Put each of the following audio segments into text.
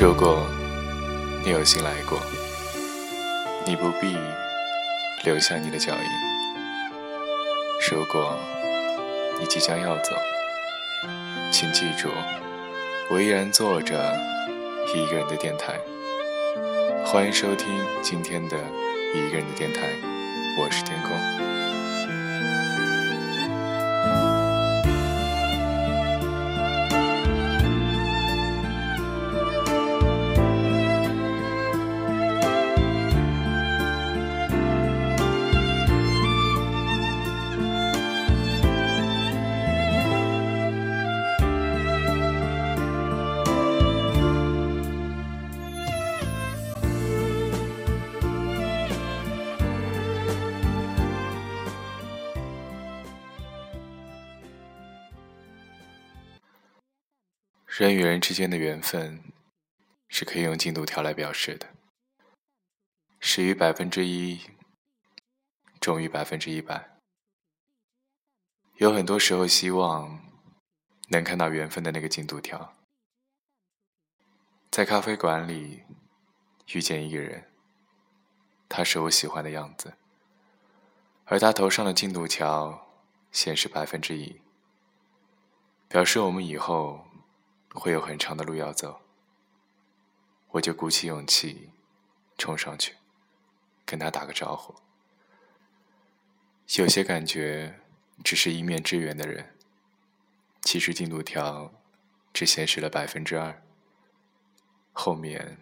如果你有幸来过，你不必留下你的脚印；如果你即将要走，请记住，我依然坐着一个人的电台。欢迎收听今天的一个人的电台，我是天空。人与人之间的缘分，是可以用进度条来表示的。始于百分之一，终于百分之一百。有很多时候，希望能看到缘分的那个进度条。在咖啡馆里遇见一个人，他是我喜欢的样子，而他头上的进度条显示百分之一，表示我们以后。会有很长的路要走，我就鼓起勇气冲上去，跟他打个招呼。有些感觉只是一面之缘的人，其实进度条只显示了百分之二。后面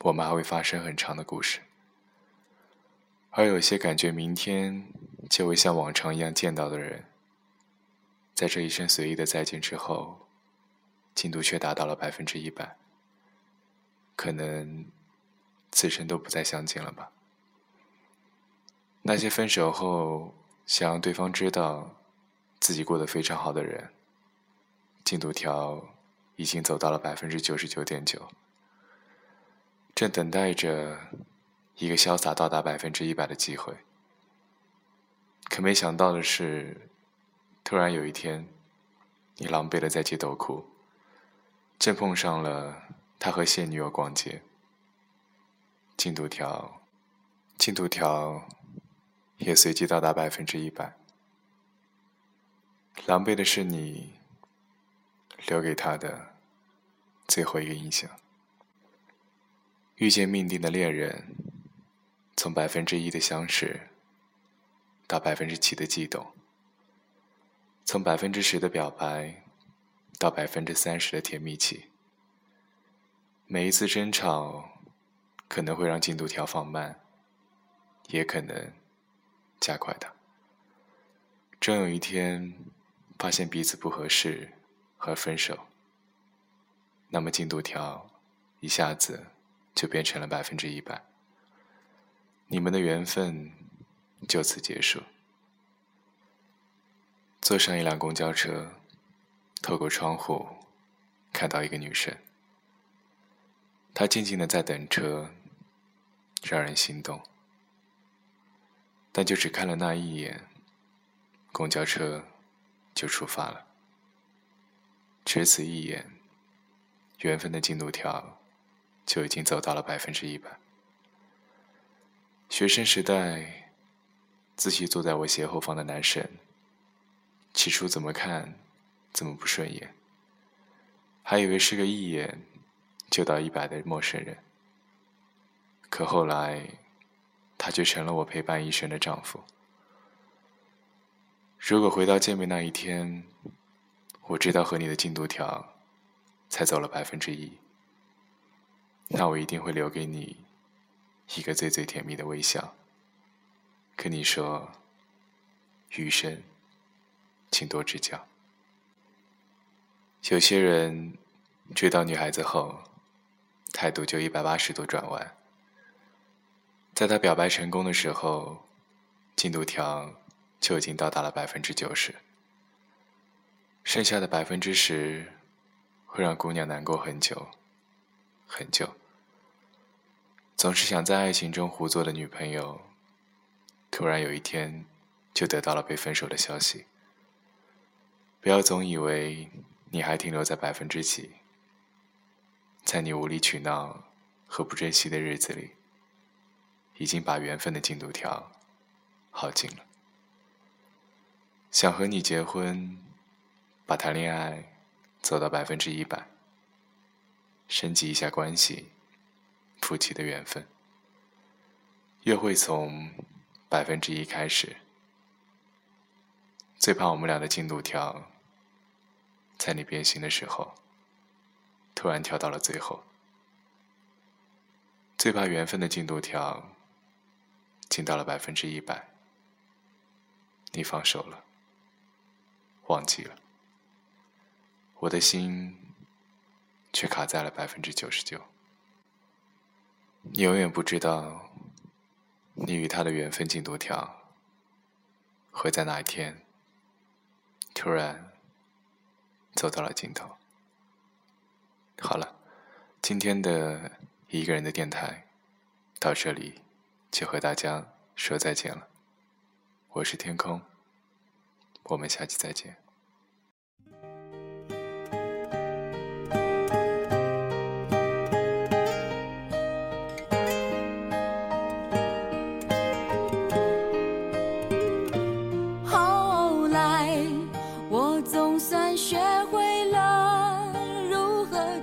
我们还会发生很长的故事，而有些感觉明天就会像往常一样见到的人，在这一声随意的再见之后。进度却达到了百分之一百，可能此生都不再相见了吧。那些分手后想让对方知道自己过得非常好的人，进度条已经走到了百分之九十九点九，正等待着一个潇洒到达百分之一百的机会。可没想到的是，突然有一天，你狼狈的在街头哭。正碰上了他和现女友逛街，进度条，进度条也随即到达百分之一百。狼狈的是你留给他的最后一个印象。遇见命定的恋人，从百分之一的相识到百分之七的悸动，从百分之十的表白。到百分之三十的甜蜜期，每一次争吵可能会让进度条放慢，也可能加快它。终有一天发现彼此不合适和分手，那么进度条一下子就变成了百分之一百，你们的缘分就此结束。坐上一辆公交车。透过窗户，看到一个女生。她静静的在等车，让人心动。但就只看了那一眼，公交车就出发了。只此一眼，缘分的进度条就已经走到了百分之一百。学生时代，自习坐在我斜后方的男生，起初怎么看？怎么不顺眼？还以为是个一眼就到一百的陌生人，可后来，他却成了我陪伴一生的丈夫。如果回到见面那一天，我知道和你的进度条才走了百分之一，那我一定会留给你一个最最甜蜜的微笑，跟你说，余生，请多指教。有些人追到女孩子后，态度就一百八十度转弯。在他表白成功的时候，进度条就已经到达了百分之九十，剩下的百分之十会让姑娘难过很久，很久。总是想在爱情中胡作的女朋友，突然有一天就得到了被分手的消息。不要总以为。你还停留在百分之几？在你无理取闹和不珍惜的日子里，已经把缘分的进度条耗尽了。想和你结婚，把谈恋爱走到百分之一百，升级一下关系，夫妻的缘分。约会从百分之一开始，最怕我们俩的进度条，在你变心的时候，突然跳到了最后。最怕缘分的进度条，进到了百分之一百，你放手了。忘记了，我的心却卡在了百分之九十九。你永远不知道，你与他的缘分进度条会在哪一天突然走到了尽头。好了，今天的一个人的电台到这里就和大家说再见了。我是天空。我们下期再见。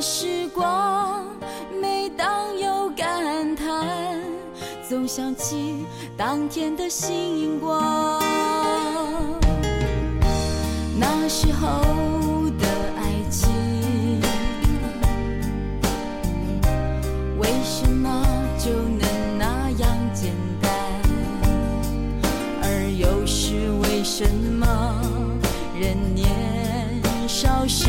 时光，每当有感叹，总想起当天的星光。那时候的爱情。为什么就能那样简单？而又是为什么人年少时，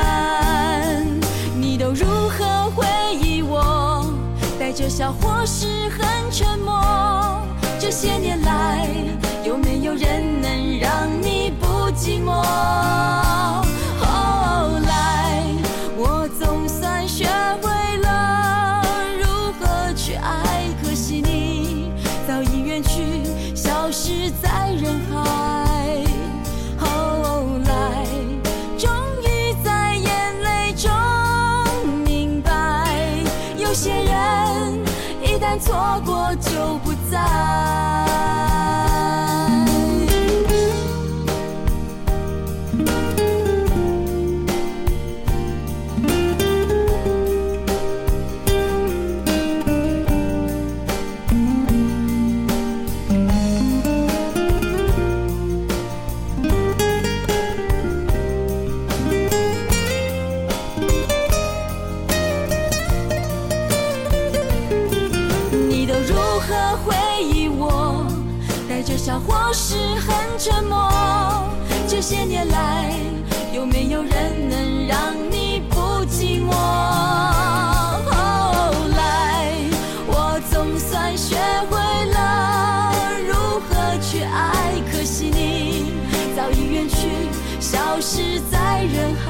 笑或是很沉默？这些年来，有没有人能让你不寂寞？错过就不再。或是很沉默？这些年来，有没有人能让你不寂寞？后来，我总算学会了如何去爱，可惜你早已远去，消失在人海。